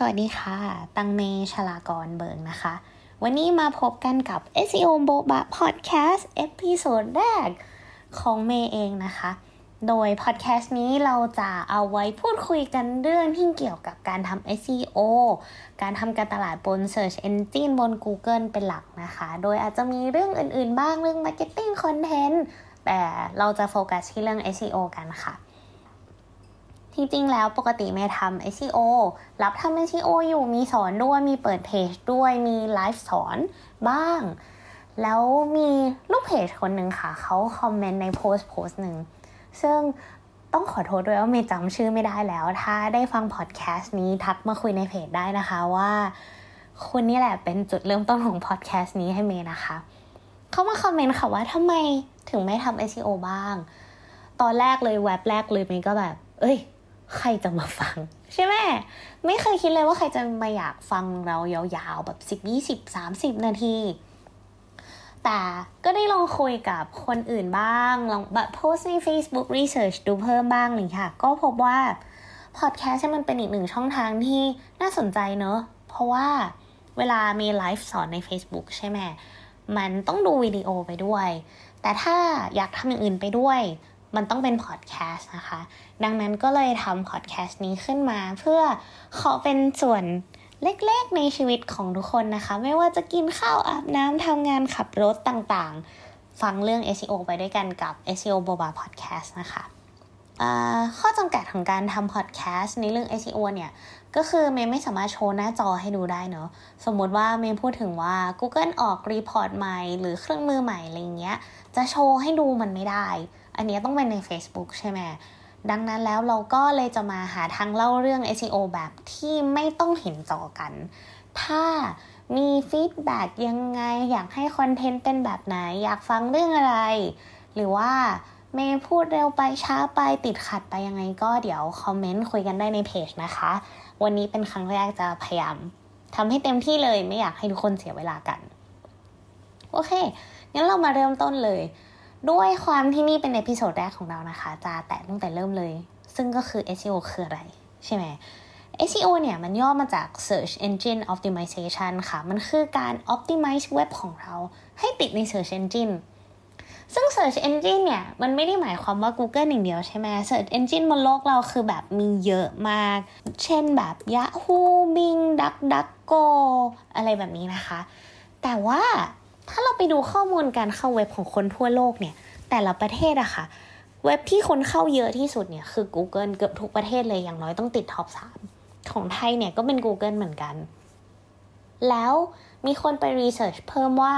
สวัสดีค่ะ ตังเมชลากรเบิงนะคะ วันนี้มาพบกันกับ SEO b o b a Podcast episode แรกของเมย์เองนะคะ โดยพอดแคสต์นี้เราจะเอาไว้พูดคุยกันเรื่องที่เกี่ยวกับการทำ SEO การทำการตลาดบน Search Engine บน Google เป็นหลักนะคะ โดยอาจจะมีเรื่องอื่นๆบ้างเรื่อง Marketing Content แต่เราจะโฟกัสที่เรื่อง SEO กันค่ะ จริงๆ แล้วปกติเมย์ทำ SEO รับทำ SEO อยู่มีสอนด้วยมีเปิดเพจด้วยมีไลฟ์สอนบ้าง แล้วมีลูกเพจคนหนึ่งค่ะ เขาคอมเมนต์ในโพสต์โพสต์หนึ่ง ซึ่งต้องขอโทษด้วยว่าเมย์จำชื่อไม่ได้แล้ว ถ้าได้ฟังพอดแคสต์นี้ทักมาคุยในเพจได้นะคะว่าคุณนี่แหละเป็นจุดเริ่มต้นของพอดแคสต์นี้ให้เมย์นะคะ เขามาคอมเมนต์ค่ะว่าทำไมถึงไม่ทำ SEO บ้าง ตอนแรกเลยแว็บแรกเลยเมย์ก็แบบ เอ้ย ใครจะมาฟัง ใช่ไหมไม่เคยคิดเลยว่าใครจะมาอยากฟังเรายาวๆ แบบสิบยี่สิบสามสิบนาที แต่ก็ได้ลองคุยกับคนอื่นบ้าง ลองแบบโพสใน Facebook Research ดูเพิ่มบ้างเลยค่ะ ก็พบว่าพอดแคสต์มันเป็นอีกหนึ่งช่องทางที่น่าสนใจเนอะ เพราะว่าเวลามีไลฟ์สอนใน Facebook ใช่ไหมมันต้องดูวิดีโอไปด้วย แต่ถ้าอยากทำอย่างอื่นไปด้วย มันต้องเป็นพอดแคสต์นะคะ ดังนั้นก็เลยทำพอดแคสต์นี้ขึ้นมาเพื่อขอเป็นส่วนเล็กๆในชีวิตของทุกคนนะคะ ไม่ว่าจะกินข้าวอาบน้ำทำงานขับรถต่างๆ ฟังเรื่อง SEO ไปด้วยกันกับ SEO Boba Podcast นะคะข้อจำกัดของการทำพอดแคสต์ในเรื่อง SEO เนี่ยก็คือเมย์ไม่สามารถโชว์หน้าจอให้ดูได้เนาะสมมติว่าเมย์พูดถึงว่า Google ออก report ใหม่ หรือเครื่องมือใหม่อะไรเงี้ย จะโชว์ให้ดูมันไม่ได้ อันนี้ต้องเป็นใน Facebook ใช่ไหมดังนั้นแล้วเราก็เลยจะมาหาทางเล่าเรื่อง SEO แบบที่ไม่ต้องเห็นจอกัน ถ้ามี feedback ยังไง อยากให้คอนเทนต์เป็นแบบไหน อยากฟังเรื่องอะไร หรือว่าเมย์พูดเร็วไปช้าไปติดขัดไปยังไงก็เดี๋ยวคอมเมนต์คุยกันได้ในเพจนะคะ วันนี้เป็นครั้งแรกจะพยายามทำให้เต็มที่เลยไม่อยากให้ทุกคนเสียเวลากัน โอเค งั้นเรามาเริ่มต้นเลย ด้วยความที่นี่เป็น episode แรกของเรานะคะ จะแตะตั้งแต่เริ่มเลย ซึ่งก็คือ SEO คืออะไร ใช่ไหม SEO เนี่ยมันย่อมาจาก Search Engine Optimization ค่ะ มันคือการ optimize เว็บของเราให้ติดใน Search Engine ซึ่ง Search Engine เนี่ย มันไม่ได้หมายความว่า Google อย่างเดียวใช่ไหม Search Engine บนโลกเราคือแบบมีเยอะมาก เช่นแบบ Yahoo Bing DuckDuckGo อะไรแบบนี้นะคะ แต่ว่า ถ้าเราไปดูข้อมูลการเข้าเว็บของคนทั่วโลกเนี่ย แต่ละประเทศอะค่ะ เว็บที่คนเข้าเยอะที่สุดเนี่ยคือ Google เกือบทุกประเทศเลยอย่างน้อยต้องติด top สามของไทยเนี่ยก็เป็น Google เหมือนกัน แล้วมีคนไป research เพิ่มว่า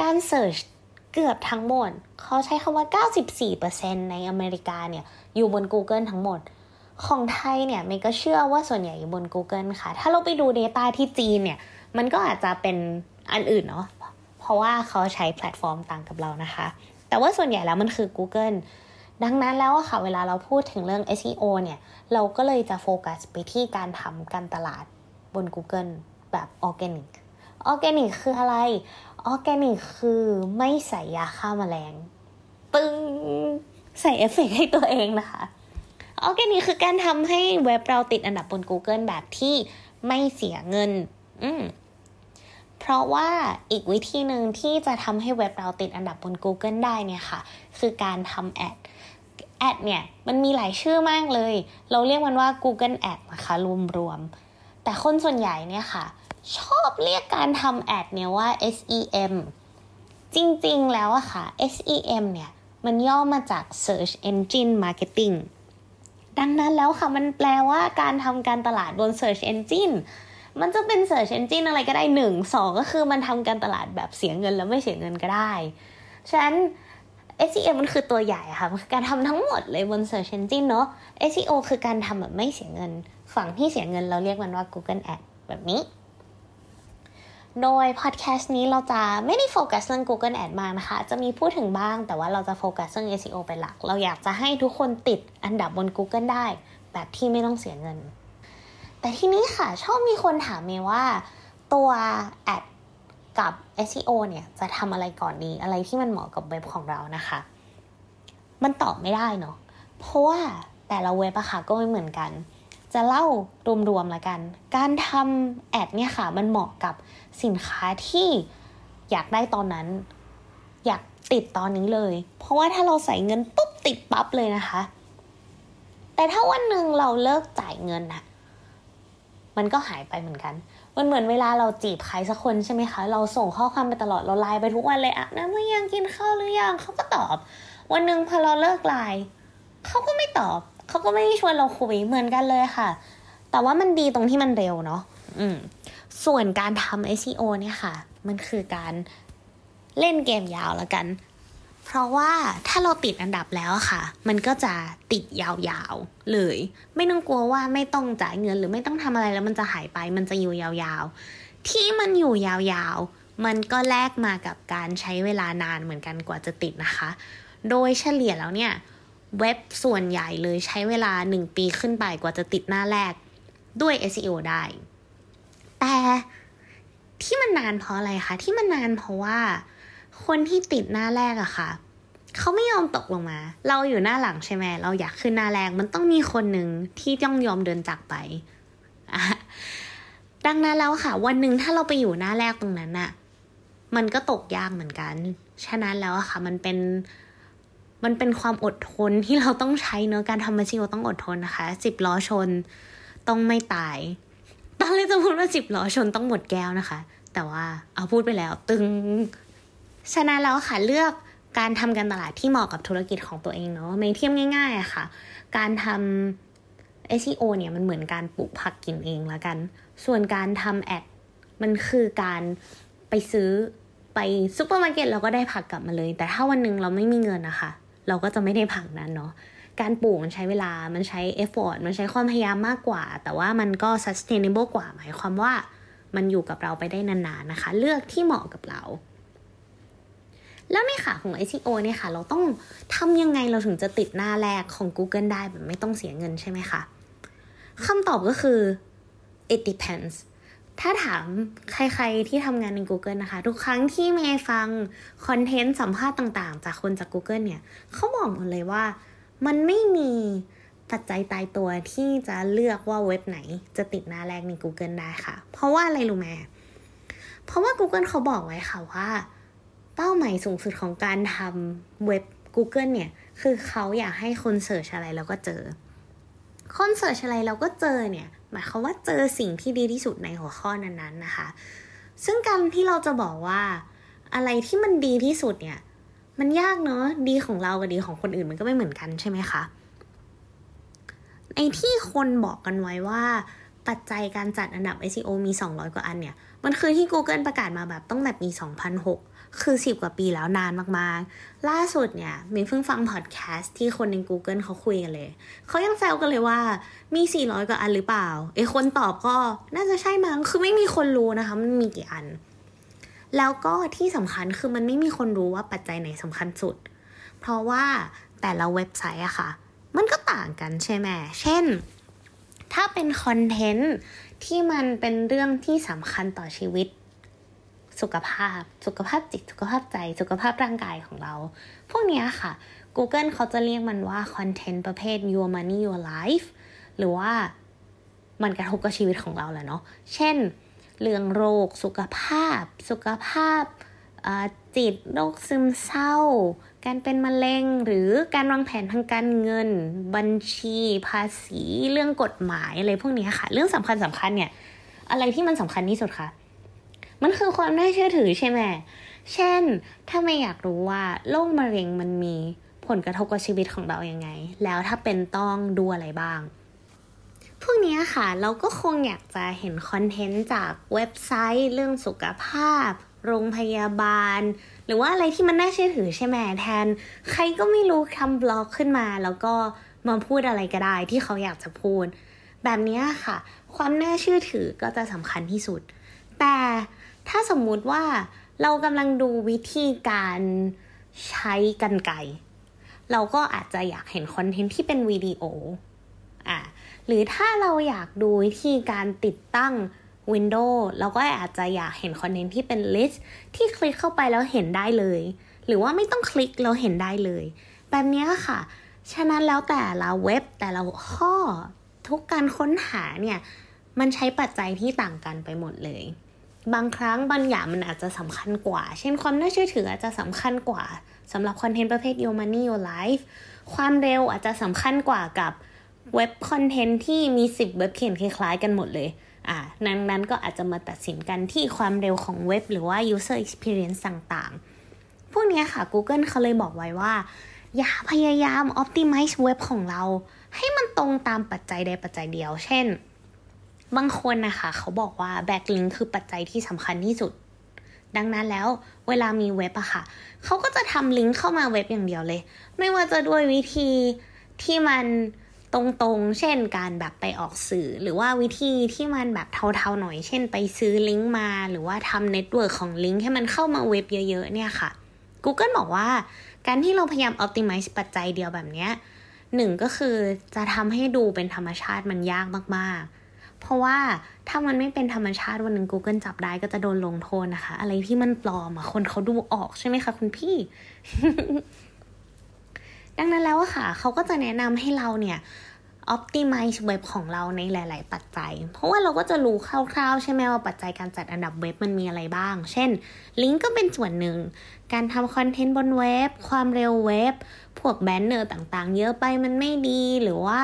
การ search เกือบทั้งหมด เขาใช้คำว่า 94%ในอเมริกาเนี่ยอยู่บน Google ทั้งหมด ของไทยเนี่ยเมย์ก็เชื่อว่าส่วนใหญ่อยู่บน Google ค่ะ ถ้าเราไปดู Data ที่จีนเนี่ย มันก็อาจจะเป็นอันอื่นเนาะ เพราะว่าเขาใช้แพลตฟอร์มต่างกับเรานะคะ แต่ว่าส่วนใหญ่แล้วมันคือ Google ดังนั้นแล้วค่ะเวลาเราพูดถึงเรื่อง SEO เนี่ย เราก็เลยจะโฟกัสไปที่การทำการตลาดบน Google แบบออร์แกนิกออร์แกนิกคืออะไรออร์แกนิกคือไม่ใส่ยาฆ่ามาแมลงปึ้งใส่เอฟเฟกให้ตัวเองนะคะออร์แกนิกคือการทำให้เว็บเราติดอันดับบน Google แบบที่ไม่เสียเงิน อืม เพราะว่าอีกวิธีหนึ่งที่จะทำให้เว็บเราติดอันดับบน Google ได้เนี่ยค่ะ คือการทำ ad ad เนี่ยมันมีหลายชื่อมากเลย เราเรียกมันว่า Google Ad นะคะรวมๆแต่คนส่วนใหญ่เนี่ยค่ะ ชอบเรียกการทำแอดเนี่ยว่า SEM จริงๆแล้วอะค่ะ SEM เนี่ยมันย่อมาจาก Search Engine Marketing ดังนั้นแล้วค่ะมันแปลว่าการทำการตลาดบน Search Engine มันจะเป็น Search Engine อะไรก็ได้หนึ่งสองก็คือมันทำการตลาดแบบเสียเงินแล้วไม่เสียเงินก็ได้ ฉะนั้น SEM มันคือตัวใหญ่ค่ะมันคือการทำทั้งหมดเลยบน Search Engine เนาะ SEO คือการทำแบบไม่เสียเงิน ฝั่งที่เสียเงินเราเรียกมันว่า Google Ad แบบนี้ โดยพอดแคสต์นี้เราจะไม่ได้โฟกัสเรื่อง Google Ad มากนะคะ จะมีพูดถึงบ้าง แต่ว่าเราจะโฟกัสเรื่อง SEO เป็นหลัก เราอยากจะให้ทุกคนติดอันดับบน Google ได้ แบบที่ไม่ต้องเสียเงิน แต่ที่นี้ค่ะ ชอบมีคนถามเมย์ว่าตัวแอดกับ SEO เนี่ยจะทำอะไรก่อนดี อะไรที่มันเหมาะกับเว็บของเรานะคะ มันตอบไม่ได้เนาะเพราะว่าแต่ละเว็บอะค่ะก็ไม่เหมือนกัน จะเล่ารวมๆละกัน การทำแอดเนี่ยค่ะ มันเหมาะกับสินค้าที่อยากได้ตอนนั้น อยากติดตอนนี้เลย เพราะว่าถ้าเราใส่เงินปุ๊บติดปั๊บเลยนะคะ แต่ถ้าวันหนึ่งเราเลิกจ่ายเงินอะ มันก็หายไปเหมือนกันมันเหมือนเวลาเราจีบใครสักคนใช่ไหมคะ เราส่งข้อความไปตลอดเราไลน์ไปทุกวันเลยอะน้ำไม่ยังกินข้าวหรือยังเขาก็ตอบ วันหนึ่งพอเราเลิกไลน์เขาก็ไม่ตอบเขาก็ไม่ได้ชวนเราคุยเหมือนกันเลยค่ะ แต่ว่ามันดีตรงที่มันเร็วเนาะอืมส่วนการทำ SEO เนี่ยค่ะ มันคือการเล่นเกมยาวแล้วกัน เพราะว่าถ้าเราติดอันดับแล้วค่ะ มันก็จะติดยาวๆเลย ไม่ต้องกลัวว่าไม่ต้องจ่ายเงินหรือไม่ต้องทำอะไรแล้วมันจะหายไป มันจะอยู่ยาวๆ ที่มันอยู่ยาวๆ มันก็แลกมากับการใช้เวลานานเหมือนกันกว่าจะติดนะคะ โดยเฉลี่ยแล้วเนี่ยเว็บส่วนใหญ่เลยใช้เวลา 1 ปีขึ้นไปกว่าจะติดหน้าแรกด้วย SEO ได้ แต่ที่มันนานเพราะอะไรคะ ที่มันนานเพราะว่า คนที่ติดหน้าแรกอะค่ะเขาไม่ยอมตกลงมา เราอยู่หน้าหลังใช่ไหมเราอยากขึ้นหน้าแรกมันต้องมีคนหนึ่งที่ต้องยอมเดินจากไป ดังนั้นแล้วค่ะ วันหนึ่งถ้าเราไปอยู่หน้าแรกตรงนั้นอะมันก็ตกยากเหมือนกัน ฉะนั้นแล้วอะค่ะ มันเป็นมันเป็นความอดทนที่เราต้องใช้เนื้อการทำมาชิโอต้องอดทนนะคะสิบล้อชนต้องไม่ตาย ตอนแรกจะพูดว่าสิบล้อชนต้องหมดแก้วนะคะ แต่ว่าเอาพูดไปแล้ว ตึง ฉะนั้นแล้วค่ะเลือกการทำการตลาดที่เหมาะกับธุรกิจของตัวเองเนาะไม่เทียมง่ายๆอะค่ะ การทำ SEO เนี่ยมันเหมือนการปลูกผักกินเองล้วกัน ส่วนการทำ ad มันคือการไปซื้อไปซูเปอร์มาร์เก็ตเราก็ได้ผักกลับมาเลย แต่ถ้าวันหนึ่งเราไม่มีเงินนะคะ เราก็จะไม่ได้ผักนั้นเนาะการปลูกมันใช้เวลา มันใช้ effort มันใช้ความพยายามมากกว่า แต่ว่ามันก็ sustainable กว่า หมายความว่ามันอยู่กับเราไปได้นานๆนะคะ เลือกที่เหมาะกับเรา แล้วในขาของ SEO เนี่ยค่ะ เราต้องทำยังไงเราถึงจะติดหน้าแรกของ Google ได้แบบไม่ต้องเสียเงินใช่ไหมคะคำตอบก็คือ it depends ถ้าถามใครๆที่ทำงานใน Google นะคะ ทุกครั้งที่เมย์ฟังคอนเทนต์สัมภาษณ์ต่างๆ จากคนจาก Google เนี่ยเขาบอกหมดเลยว่ามันไม่มีปัจจัยตายตัวที่จะเลือกว่าเว็บไหนจะติดหน้าแรกใน Google ได้ค่ะ เพราะว่าอะไรรู้ไหมเพราะว่า Google เขาบอกไว้ค่ะว่า เป้าหมายสูงสุดของการทำเว็บ Google เนี่ย คือเขาอยากให้คนเสิร์ชอะไรแล้วก็เจอ คนเสิร์ชอะไรแล้วก็เจอเนี่ย หมายความว่าเจอสิ่งที่ดีที่สุดในหัวข้อนั้นๆนะคะ ซึ่งการที่เราจะบอกว่าอะไรที่มันดีที่สุดเนี่ย มันยากเนาะดีของเรากับดีของคนอื่นมันก็ไม่เหมือนกันใช่ไหมคะไอที่คนบอกกันไว้ว่าปัจจัยการจัดอันดับ SEO มี 200 กว่าอันเนี่ย มันคือที่ Google ประกาศมาแบบต้องแบบมี 2006 คือสิบกว่าปีแล้วนานมากๆ ล่าสุดเนี่ยมินเพิ่งฟังพอดแคสต์ที่คนใน Google เขาคุยกันเลย เขายังแซวกันเลยว่ามี 400 กว่าอันหรือเปล่าไอคนตอบก็น่าจะใช่มั้งคือไม่มีคนรู้นะคะ มันมีกี่อัน แล้วก็ที่สำคัญคือมันไม่มีคนรู้ว่าปัจจัยไหนสำคัญสุด เพราะว่าแต่ละเว็บไซต์อะค่ะ มันก็ต่างกันใช่ไหมเช่น ถ้าเป็นคอนเทนต์ที่มันเป็นเรื่องที่สำคัญต่อชีวิต สุขภาพ สุขภาพจิต สุขภาพใจ สุขภาพร่างกายของเรา พวกนี้ค่ะ Google เขาจะเรียกมันว่าคอนเทนต์ประเภท your money your life หรือว่ามันกระทบกับชีวิตของเราแหละเนาะ เช่น เรื่องโรค สุขภาพ สุขภาพจิต โรคซึมเศร้า การเป็นมะเร็ง หรือการวางแผนทางการเงิน บัญชี ภาษี เรื่องกฎหมายอะไรพวกนี้ค่ะ เรื่องสำคัญสำคัญเนี่ย อะไรที่มันสำคัญที่สุดคะ มันคือความน่าเชื่อถือใช่ไหม เช่น ถ้าไม่อยากรู้ว่าโรคมะเร็งมันมีผลกระทบกับชีวิตของเรายัางไง แล้วถ้าเป็นต้องดูอะไรบ้าง พวกนี้ค่ะ เราก็คงอยากจะเห็นคอนเทนต์จากเว็บไซต์เรื่องสุขภาพ โรงพยาบาล หรือว่าอะไรที่มันน่าเชื่อถือใช่ไหมแทน ใครก็ไม่รู้ทำบล็อกขึ้นมา แล้วก็มาพูดอะไรก็ได้ที่เขาอยากจะพูด แบบนี้ค่ะ ความน่าเชื่อถือก็จะสำคัญที่สุด แต่ ถ้าสมมุติว่าเรากำลังดูวิธีการใช้กรรไกรเราก็อาจจะอยากเห็นคอนเทนต์ที่เป็นวิดีโออะหรือถ้าเราอยากดูวิธีการติดตั้ง Windows เราก็อาจจะอยากเห็นคอนเทนต์ที่เป็น list ที่คลิกเข้าไปแล้วเห็นได้เลย หรือว่าไม่ต้องคลิกแล้วเห็นได้เลย แบบนี้ค่ะ ฉะนั้นแล้วแต่ละเว็บแต่ละข้อทุกการค้นหาเนี่ย มันใช้ปัจจัยที่ต่างกันไปหมดเลย บางครั้งบางอย่างมันอาจจะสำคัญกว่า เช่นความน่าเชื่อถืออาจจะสำคัญกว่าสำหรับคอนเทนต์ประเภท Your Money Your Life ความเร็วอาจจะสำคัญกว่ากับเว็บคอนเทนต์ที่มี 10 เว็บเขียนคล้ายๆกันหมดเลย อ่านั้นนั้นก็อาจจะมาตัดสินกันที่ความเร็วของเว็บ หรือว่า user experience ต่างๆ พวกนี้ค่ะ Google เขาเลยบอกไว้ว่า อย่าพยายาม optimize เว็บของเรา ให้มันตรงตามปัจจัยใดปัจจัยเดียว เช่น บางคนนะคะเขาบอกว่า backlink คือปัจจัยที่สำคัญที่สุด ดังนั้นแล้วเวลามีเว็บอะค่ะ เขาก็จะทำลิงก์เข้ามาเว็บอย่างเดียวเลย ไม่ว่าจะด้วยวิธีที่มันตรงๆ เช่นการแบบไปออกสื่อ หรือว่าวิธีที่มันแบบเทาๆหน่อย เช่น ไปซื้อลิงก์มา หรือว่าทำ network ของลิงก์ให้มันเข้ามาเว็บเยอะๆ เนี่ยค่ะ Google บอกว่าการที่เราพยายาม optimize ปัจจัยเดียวแบบนี้หนึ่งก็คือจะทำให้ดูเป็นธรรมชาติมันยากมากๆ เพราะว่าถ้ามันไม่เป็นธรรมชาติวันหนึ่ง Google จับได้ก็จะโดนลงโทษนะคะ อะไรที่มันปลอมอะคนเขาดูออกใช่ไหมคะคุณพี่ ดังนั้นแล้วอะค่ะ เขาก็จะแนะนำให้เราเนี่ย optimize เว็บของเราในหลาย ๆ ปัจจัย เพราะว่าเราก็จะรู้คร่าว ๆ ใช่ไหมว่าปัจจัยการจัดอันดับเว็บมันมีอะไรบ้าง เช่น ลิงก์ก็เป็นส่วนหนึ่ง การทำคอนเทนต์บนเว็บ ความเร็วเว็บ พวกแบนเนอร์ต่าง ๆ เยอะไปมันไม่ดี หรือว่า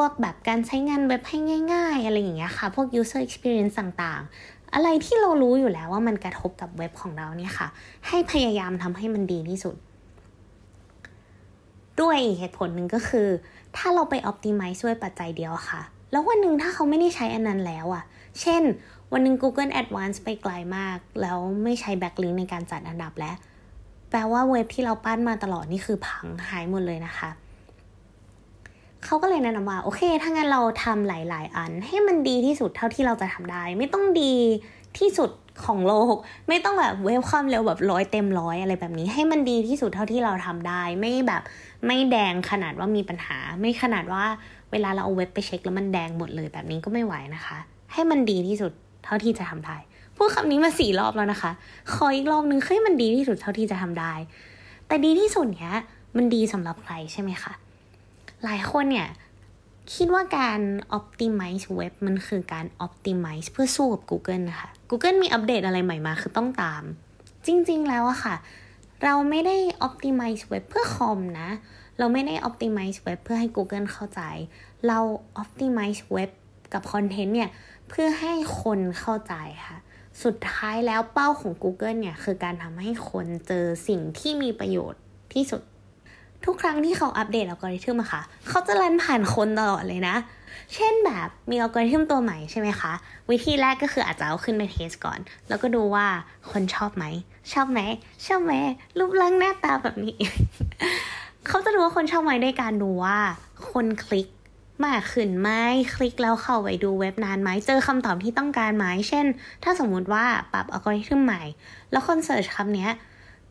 วกแบบการใช้งานเว็บให้ง่าย ๆ อะไรอย่างเงี้ยค่ะ พวก user experience ต่างๆ อะไรที่เรารู้อยู่แล้วว่ามันกระทบกับเว็บของเราเนี่ยค่ะ ให้พยายามทำให้มันดีที่สุด ด้วยเหตุผลหนึ่งก็คือ ถ้าเราไป optimize ด้วยปัจจัยเดียวค่ะ แล้ววันหนึ่งถ้าเขาไม่ได้ใช้อันนั้นแล้วอะเช่น วันหนึ่ง Google Advanced ไปไกลมาก แล้วไม่ใช้ backlink ในการจัดอันดับแล้ว แปลว่าเว็บที่เราปั้นมาตลอดนี่คือพังหายหมดเลยนะคะ เขาก็เลยแนะนำว่าโอเค ถ้างั้นเราทำหลาย ๆ อัน ให้มันดีที่สุดเท่าที่เราจะทำได้ ไม่ต้องดีที่สุดของโลก ไม่ต้องแบบเวฟความเร็วแบบร้อยเต็มร้อยอะไรแบบนี้ ให้มันดีที่สุดเท่าที่เราทำได้ ไม่แบบไม่แดงขนาดว่ามีปัญหา ไม่ขนาดว่าเวลาเราเอาเว็บไปเช็คแล้วมันแดงหมดเลยแบบนี้ก็ไม่ไหวนะคะ ให้มันดีที่สุดเท่าที่จะทำได้พูดคำนี้มาสี่รอบแล้วนะคะ ขออีกรอบนึงให้มันดีที่สุดเท่าที่จะทำได้ แต่ดีที่สุดเนี้ยมันดีสำหรับใครใช่ไหมคะ หลายคนเนี่ยคิดว่าการ optimize เว็บมันคือการ optimize เพื่อสู้กับ Google นะคะ Google มีอัปเดตอะไรใหม่มาคือต้องตาม จริงๆแล้วอะค่ะ เราไม่ได้ optimize เว็บเพื่อคอมนะ เราไม่ได้ optimize เว็บเพื่อให้ Google เข้าใจ เรา optimize เว็บกับคอนเทนต์เนี่ย เพื่อให้คนเข้าใจค่ะ สุดท้ายแล้วเป้าของ Google เนี่ย คือการทำให้คนเจอสิ่งที่มีประโยชน์ที่สุด ทุกครั้งที่เขาอัปเดตอัลกอริทึมอะค่ะ เขาจะรันผ่านคนตลอดเลยนะ เช่นแบบมีอัลกอริทึมตัวใหม่ใช่ไหมคะ วิธีแรกก็คืออาจจะเอาขึ้นไป test ก่อน แล้วก็ดูว่าคนชอบไหม ชอบไหม ชอบไหม รูปร่างหน้าตาแบบนี้ เขาจะดูว่าคนชอบไหมด้วยการดูว่า คนคลิกมากขึ้นไหมคลิกแล้วเข้าไปดูเว็บนานไหมเจอคำตอบที่ต้องการไหมเช่น ถ้าสมมุติว่าปรับอัลกอริทึมใหม่ แล้วคน search คำนี้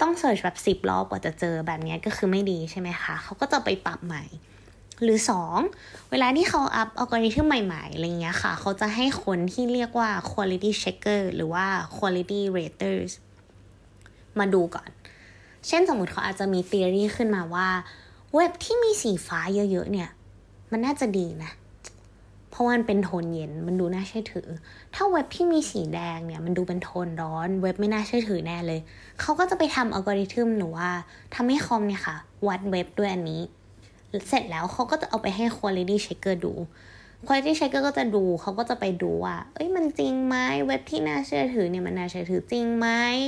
ต้อง search แบบสิบรอบกว่าจะเจอแบบนี้ก็คือไม่ดีใช่ไหมคะ เขาก็จะไปปรับใหม่ หรือ 2 เวลาที่เขาอัพอัลกอริทึมใหม่ ๆ อะไรเงี้ยค่ะ เขาจะให้คนที่เรียกว่า quality checker หรือว่า quality raters มาดูก่อน เช่นสมมติเขาอาจจะมี theory ขึ้นมาว่า เว็บที่มีสีฟ้าเยอะ ๆ เนี่ย มันน่าจะดีนะเพราะมันเป็นโทนเย็นมันดูน่าเชื่อถือ ถ้าเว็บที่มีสีแดงเนี่ยมันดูเป็นโทนร้อน เว็บไม่น่าเชื่อถือแน่เลย เขาก็จะไปทำอัลกอริทึมหรือว่าทำให้คอมเนี่ยค่ะ วัดเว็บด้วยอันนี้ เสร็จแล้วเขาก็จะเอาไปให้ quality checker ดู quality checker ก็จะดูเขาก็จะไปดูว่า เอ้ยมันจริงไหมเว็บที่น่าเชื่อถือเนี่ยมันน่าเชื่อถือจริงไหม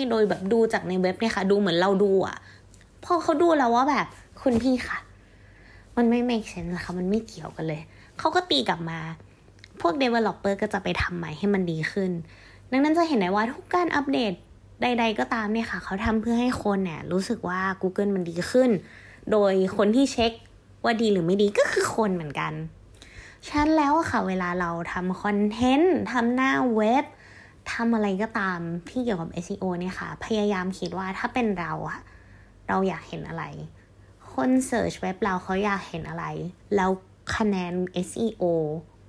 โดยแบบดูจากในเว็บเนี่ยค่ะ ดูเหมือนเราดูอะพอเขาดูแล้วว่าแบบคุณพี่ค่ะ มันไม่ make sense นะคะมันไม่เกี่ยวกันเลย เขาก็ตีกลับมา พวก developer ก็จะไปทำใหม่ให้มันดีขึ้น ดังนั้นจะเห็นได้ว่าทุกการอัปเดตใด ๆ ก็ตามเนี่ยค่ะ เขาทำเพื่อให้คนเนี่ยรู้สึกว่า Google มันดีขึ้น โดยคนที่เช็คว่าดีหรือไม่ดีก็คือคนเหมือนกันฉันแล้วค่ะ เวลาเราทำคอนเทนต์ทำหน้าเว็บทำอะไรก็ตามที่เกี่ยวกับ SEO เนี่ยค่ะ พยายามคิดว่าถ้าเป็นเราอะเราอยากเห็นอะไร คนเสิร์ชเว็บเราเขาอยากเห็นอะไร แล้ว คะแนน SEO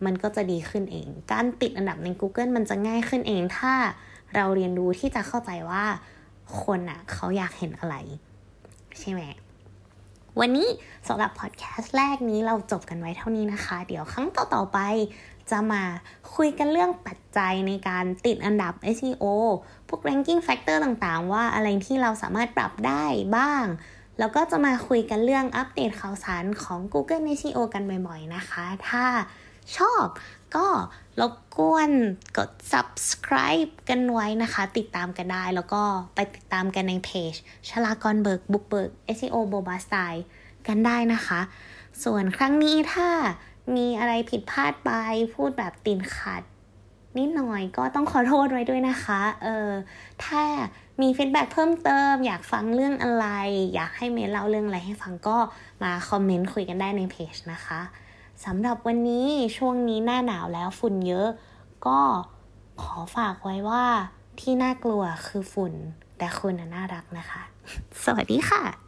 มันก็จะดีขึ้นเอง การติดอันดับใน Google มันจะง่ายขึ้นเอง ถ้าเราเรียนรู้ที่จะเข้าใจว่าคนอะเขาอยากเห็นอะไร ใช่ไหม วันนี้สำหรับพอดแคสต์แรกนี้เราจบกันไว้เท่านี้นะคะ เดี๋ยวครั้งต่อ ๆ ไปจะมาคุยกันเรื่องปัจจัยในการติดอันดับ SEO พวก ranking factor ต่างๆ ว่าอะไรที่เราสามารถปรับได้บ้าง แล้วก็จะมาคุยกันเรื่องอัปเดตข่าวสารของ Google SEO กันบ่อยๆนะคะ ถ้าชอบก็รบกวนกด subscribe กันไว้นะคะ ติดตามกันได้ แล้วก็ไปติดตามกันในเพจชลากรเบิกบุกเบิก SEO โบบาสไตล์กันได้นะคะ ส่วนครั้งนี้ถ้ามีอะไรผิดพลาดไปพูดแบบตินขัดนิดหน่อยก็ต้องขอโทษไว้ด้วยนะคะ เออถ้า มีฟีดแบ็เพิ่มเติม อยากฟังเรื่องอะไร อยากให้เมย์เล่าเรื่องอะไรให้ฟังก็มาคอมเมนต์คุยกันได้ในเพจนะคะสำหรับวันนี้ช่วงนี้หน้าหนาวแล้วฝุ่นเยอะ ก็ขอฝากไว้ว่าที่น่ากลัวคือฝุ่น แต่คุณน่ารักนะคะ สวัสดีค่ะ